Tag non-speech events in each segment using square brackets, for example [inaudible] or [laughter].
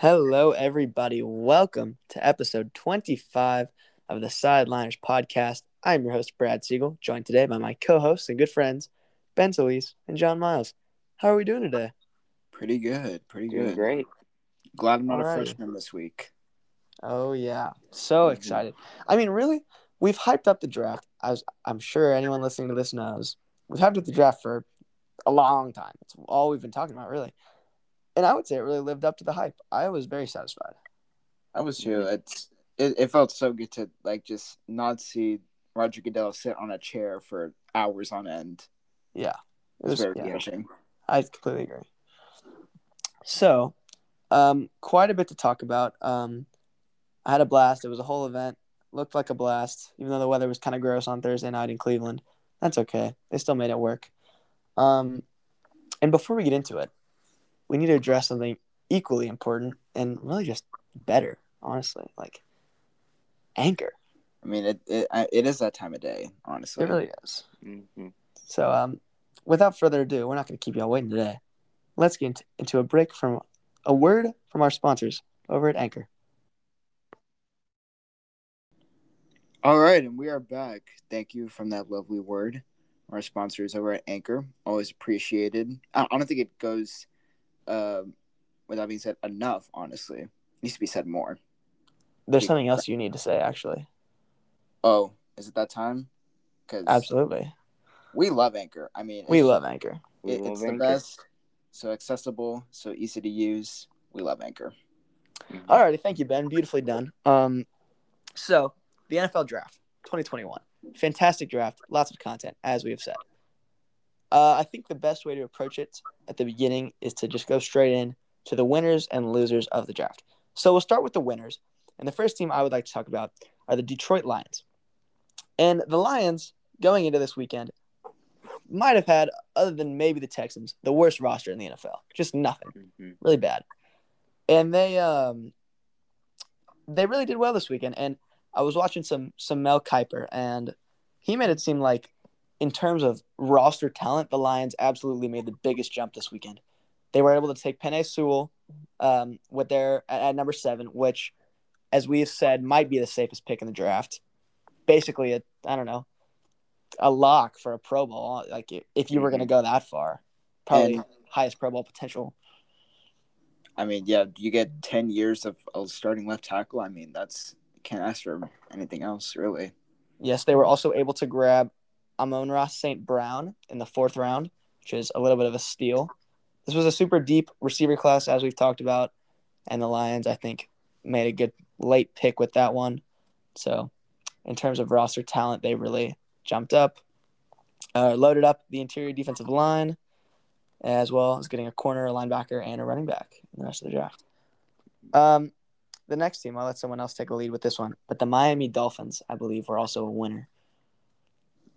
Hello, everybody. Welcome to episode 25 of the Sideliners podcast. I'm your host, Brad Siegel, joined today by my co hosts and good friends, Ben Solis and John Miles. How are we doing today? Pretty good. Pretty Doing good. great. Glad I'm not Alrighty. a freshman this week. Oh, yeah. So Mhm. excited. I mean, really, we've hyped up the draft. I was, I'm sure anyone listening to this knows. We've hyped up the draft for a long time. It's all we've been talking about, really. And I would say it really lived up to the hype. I was very satisfied. I was too. It's it, it felt so good to like just not see Roger Goodell sit on a chair for hours on end. Yeah. It was was, very yeah. refreshing. I completely agree. So, um, quite a bit to talk about. Um, I had a blast. It was a whole event. Looked like a blast, even though the weather was kind of gross on Thursday night in Cleveland. That's okay. They still made it work. Um, and before we get into it, we need to address something equally important and really just better, honestly. Like Anchor. I mean, it it, it is that time of day. Honestly, It really is. hmm So, um, without further ado, we're not going to keep y'all waiting today. Let's get into, into a break from a word from our sponsors over at Anchor. All right, and we are back. Thank you from that lovely word. Our sponsors over at Anchor, always appreciated. I, I don't think it goes, um, that being said, enough. Honestly, it needs to be said more. There's Yeah. something else you need to say, actually. Oh, is it that time? Because Absolutely. we love Anchor. I mean, We love Anchor. We It, love it's the Anchor. best. So accessible, so easy to use. We love Anchor. Alrighty, thank you, Ben. Beautifully done. Um, so the NFL draft 2021, fantastic draft, lots of content, as we have said. Uh, I think the best way to approach it at the beginning is to just go straight in to the winners and losers of the draft. So we'll start with the winners, and the first team I would like to talk about are the Detroit Lions. And the Lions going into this weekend might have had, other than maybe the Texans, the worst roster in the NFL. Just nothing Mhm. really bad. And they um they really did well this weekend. And I was watching some some Mel Kiper and he made it seem like in terms of roster talent, the Lions absolutely made the biggest jump this weekend. They were able to take Penei Sewell um, with their at, at number seven, which, as we have said, might be the safest pick in the draft. Basically, a I don't know, a lock for a Pro Bowl. Like if you were going to go that far, probably And- highest Pro Bowl potential. I mean, yeah, you get ten years of, of starting left tackle. I mean, that's can't ask for anything else, really. Yes, they were also able to grab Amon-Ra St. Brown in the fourth round, which is a little bit of a steal. This was a super deep receiver class, as we've talked about, and the Lions, I think, made a good late pick with that one. So, in terms of roster talent, they really jumped up, uh, loaded up the interior defensive line, as well as getting a corner, a linebacker, and a running back in the rest of the draft. Um, the next team, I'll let someone else take a lead with this one, but the Miami Dolphins, I believe, were also a winner.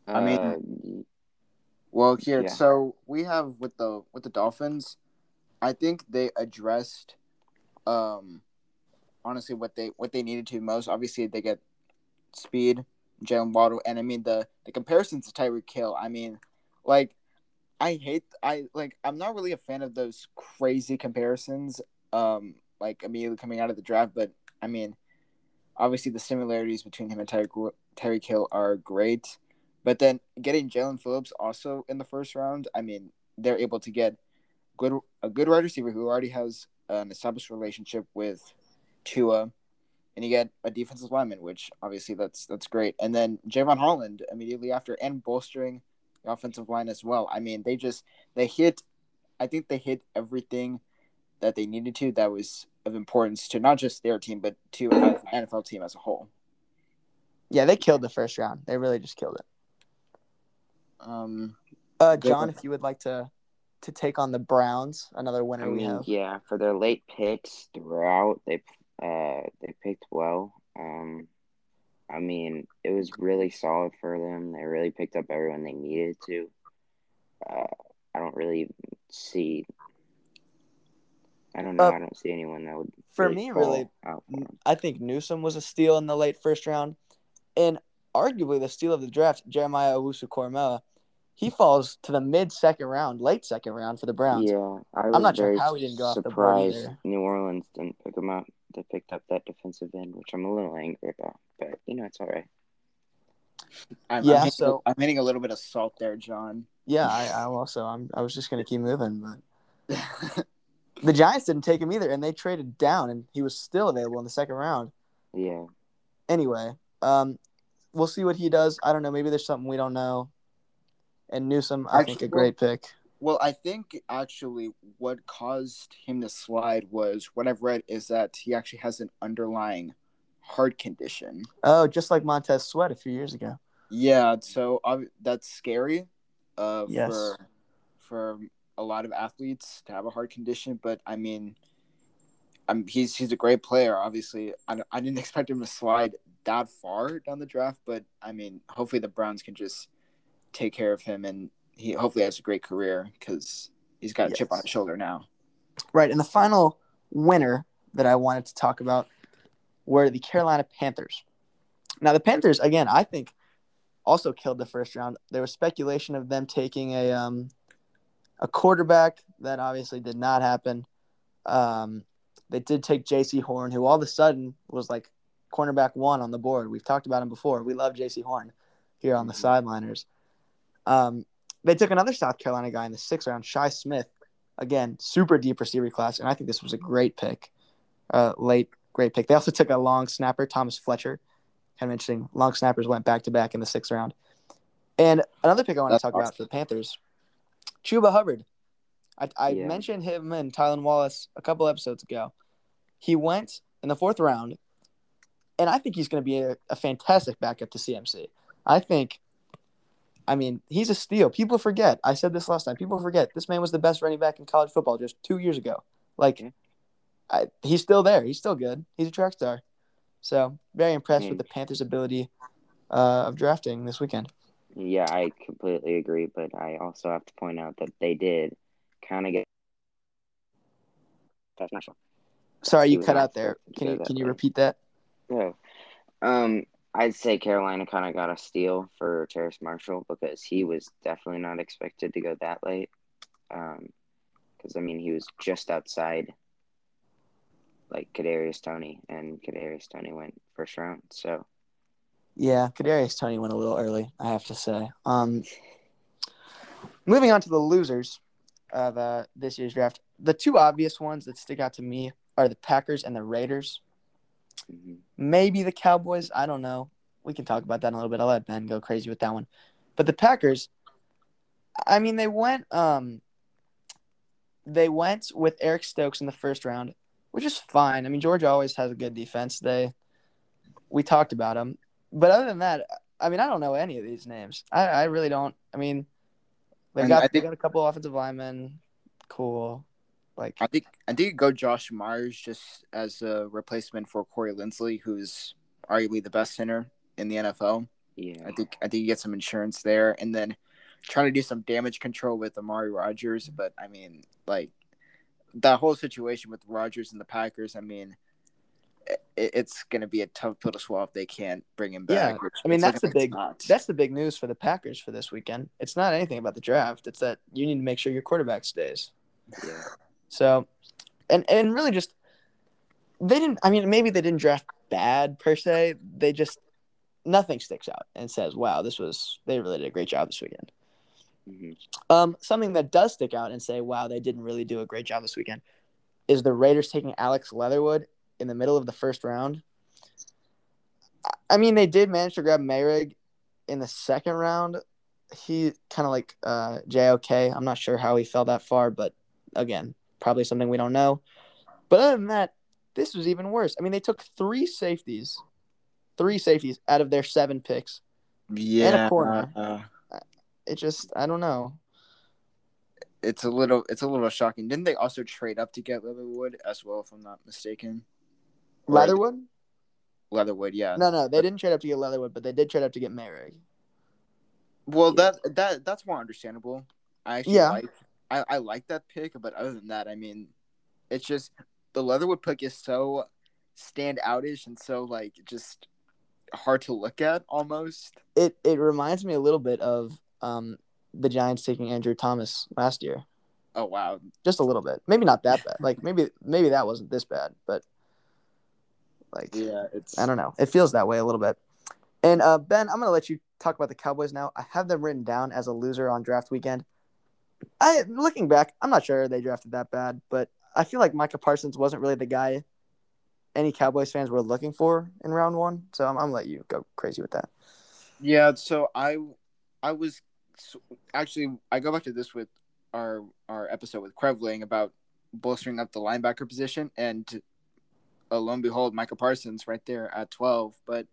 I mean- Uh, Well, here, Yeah. so we have with the with the Dolphins, I think they addressed, um, honestly what they what they needed to most. Obviously, they get speed, Jaylen Waddle, and I mean the the comparisons to Tyreek Hill. I mean, like, I hate I like I'm not really a fan of those crazy comparisons. Um, like immediately coming out of the draft, but I mean, obviously the similarities between him and Tyreek Tyreek Hill are great. But then getting Jaelan Phillips also in the first round, I mean, they're able to get good a good wide receiver who already has an established relationship with Tua, and you get a defensive lineman, which obviously that's that's great. And then Jevon Holland immediately after, and bolstering the offensive line as well. I mean, they just they hit. I think they hit everything that they needed to. That was of importance to not just their team, but to NFL team as a whole. Yeah, they killed the first round. They really just killed it. Um, Uh, John, if you would like to to take on the Browns, another winner I we have. yeah, for their late picks throughout, they uh they picked well. Um, I mean, it was really solid for them. They really picked up everyone they needed to. Uh, I don't really see. I don't know. Uh, I don't see anyone that would For really me, fall really, out for them. I think Newsome was a steal in the late first round, and arguably the steal of the draft, Jeremiah Owusu-Koramoah. He falls to the mid second round, late second round for the Browns. Yeah, I was I'm not sure how he didn't go off the board either. New Orleans didn't pick him up. They picked up that defensive end, which I'm a little angry about. But you know, it's all right. I'm, Yeah, I'm hitting, so- I'm hitting a little bit of salt there, John. Yeah, I, I also I'm I was just gonna keep moving, but [laughs] the Giants didn't take him either, and they traded down, and he was still available in the second round. Yeah, Anyway, um, we'll see what he does. I don't know. Maybe there's something we don't know. And Newsome, I think a great pick. well, I think actually what caused him to slide was what I've read is that he actually has an underlying heart condition. Oh, just like Montez Sweat a few years ago. Yeah, so that's scary uh, Yes. for for a lot of athletes to have a heart condition. But I mean, I'm, he's he's a great player. Obviously, I, I didn't [laughs] expect him to slide that far down the draft, but I mean, hopefully the Browns can just take care of him, and he hopefully has a great career because he's got a chip on his shoulder now. Right, and the final winner that I wanted to talk about were the Carolina Panthers. Now, the Panthers, again, I think also killed the first round. There was speculation of them taking a um, a quarterback that obviously did not happen. Um, they did take Jaycee Horn, who all of a sudden was like cornerback one on the board. We've talked about him before. We love Jaycee Horn here on the Mhm. sideliners. Um, they took another South Carolina guy in the sixth round, Shi Smith. Again, super deep receiver class, and I think this was a great pick, uh, late great pick. They also took a long snapper, Thomas Fletcher. Kind of interesting. Long snappers went back to back in the sixth round. And another pick I want That's to talk about for the Panthers, Chuba Hubbard. I, I Yeah. mentioned him and Tylan Wallace a couple episodes ago. He went in the fourth round, and I think he's going to be a, a fantastic backup to CMC. I think, I mean, he's a steal. People forget. I said this last time. People forget this man was the best running back in college football just two years ago. Like, Yeah. I, he's still there. He's still good. He's a track star. So very impressed with Mm. the Panthers' ability uh, of drafting this weekend. yeah, I completely agree. But I also have to point out that they did kind of get That's national. Sorry, you cut out there. Can you can you repeat that? Yeah. Um, I'd say Carolina kind of got a steal for Terrace Marshall because he was definitely not expected to go that late. Um, because I mean he was just outside like Kadarius Toney, and Kadarius Toney went first round. So Yeah, Kadarius Toney went a little early, I have to say. Um, moving on to the losers of uh, this year's draft, the two obvious ones that stick out to me are the Packers and the Raiders. Mhm. Maybe the Cowboys. I don't know. We can talk about that in a little bit. I'll let Ben go crazy with that one. But the Packers, I mean, they went um, they went with Eric Stokes in the first round, which is fine. I mean, Georgia always has a good defense. They we talked about them, but other than that, I mean, I don't know any of these names. I, I really don't. I mean, they got I they got a couple offensive linemen. Cool, like I think I think you go Josh Myers just as a replacement for Corey Linsley, who's arguably the best center in the NFL. yeah, I think I think you get some insurance there, and then trying to do some damage control with Amari Rodgers. But I mean, like that whole situation with Rodgers and the Packers. I mean, it, it's going to be a tough pill to swallow if they can't bring him back. which I mean, that's the big- not. That's the big news for the Packers for this weekend. It's not anything about the draft. It's that you need to make sure your quarterback stays. yeah, So, and and really just they didn't. I mean, maybe they didn't draft bad per se. They just nothing sticks out and says, "Wow, this was they really did a great job this weekend." hmm Um, something that does stick out and say, "Wow, they didn't really do a great job this weekend," is the Raiders taking Alex Leatherwood in the middle of the first round. I- I mean, they did manage to grab Moehrig in the second round. He kind of like uh, JOK. I'm not sure how he fell that far, but again, probably something we don't know. But other than that, this was even worse. I mean, they took three safeties, three safeties out of their seven picks. yeah, corner. uh, It just, I don't know. it's a little it's a little shocking. Didn't they also trade up to get Leatherwood as well, if I'm not mistaken? Leatherwood? Leatherwood, yeah. No, no, they didn't trade up to get Leatherwood, but they did trade up to get Moehrig. Well, that that that's more understandable. I actually Yeah. like I, I like that pick, but other than that, I mean, it's just the Leatherwood pick is so stand outish and so like just hard to look at almost. It it reminds me a little bit of um the Giants taking Andrew Thomas last year. Oh wow. Just a little bit. Maybe not that bad. Like maybe maybe that wasn't this bad, but like Yeah, it's I don't know. It feels that way a little bit. And uh, Ben, I'm gonna let you talk about the Cowboys now. I have them written down as a loser on draft weekend. I looking back, I'm not sure they drafted that bad, but I feel like Micah Parsons wasn't really the guy any Cowboys fans were looking for in round one. So I'm, I'm gonna let you go crazy with that. Yeah, so I I was actually I go back to this with our our episode with Krevling about bolstering up the linebacker position and uh, lo and behold Micah Parsons right there at 12 but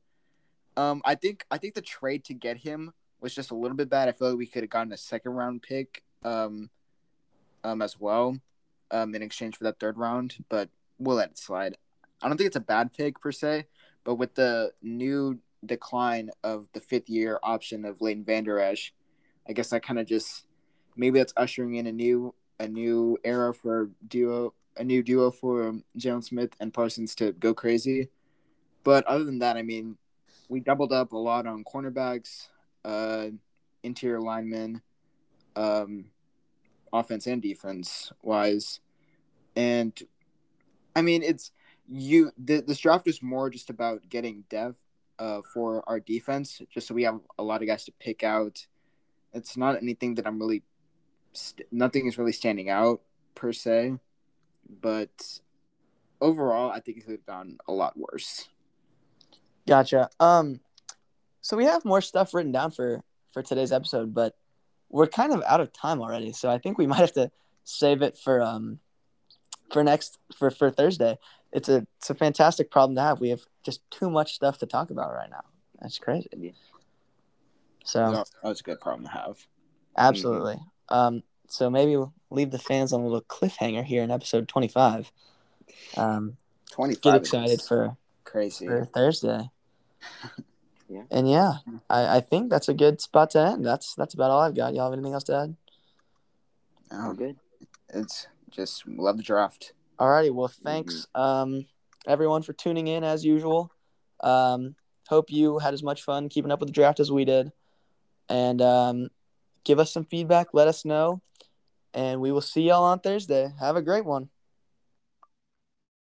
um I think I think the trade to get him was just a little bit bad I feel like we could have gotten a second round pick um um as well um in exchange for that third round but we'll let it slide I don't think it's a bad pick per se but with the new decline of the fifth year option of Leighton Vander Esch, I guess that kind of just maybe that's ushering in a new a new era for duo a new duo for um, Jaylon Smith and Parsons to go crazy. But other than that, I mean, we doubled up a lot on cornerbacks, uh, interior linemen, um, offense and defense wise, and I mean it's you. This draft is more just about getting depth uh, for our defense, just so we have a lot of guys to pick out. It's not anything that I'm really, st- nothing is really standing out per se, but overall, I think it could have gone a lot worse. Gotcha. Um, so we have more stuff written down for for today's episode, but we're kind of out of time already. So I think we [laughs] might have to save it for um for next for for Thursday. It's a it's a fantastic problem to have. We have just too much stuff to talk about right now. That's crazy. Yeah. So No, that's a good problem to have. absolutely. Um, so maybe we'll leave the fans on a little cliffhanger here in episode twenty five. Um, Twenty five. get excited for crazy. for Thursday. [laughs] Yeah. And yeah, I, I think that's a good spot to end. That's that's about all I've got. Y'all have anything else to add? Oh, Um, good. it's just love the draft. Alrighty, well thanks um everyone for tuning in as usual. Um hope you had as much fun keeping up with the draft as we did. And um give us some feedback, let us know. And we will see y'all on Thursday. Have a great one.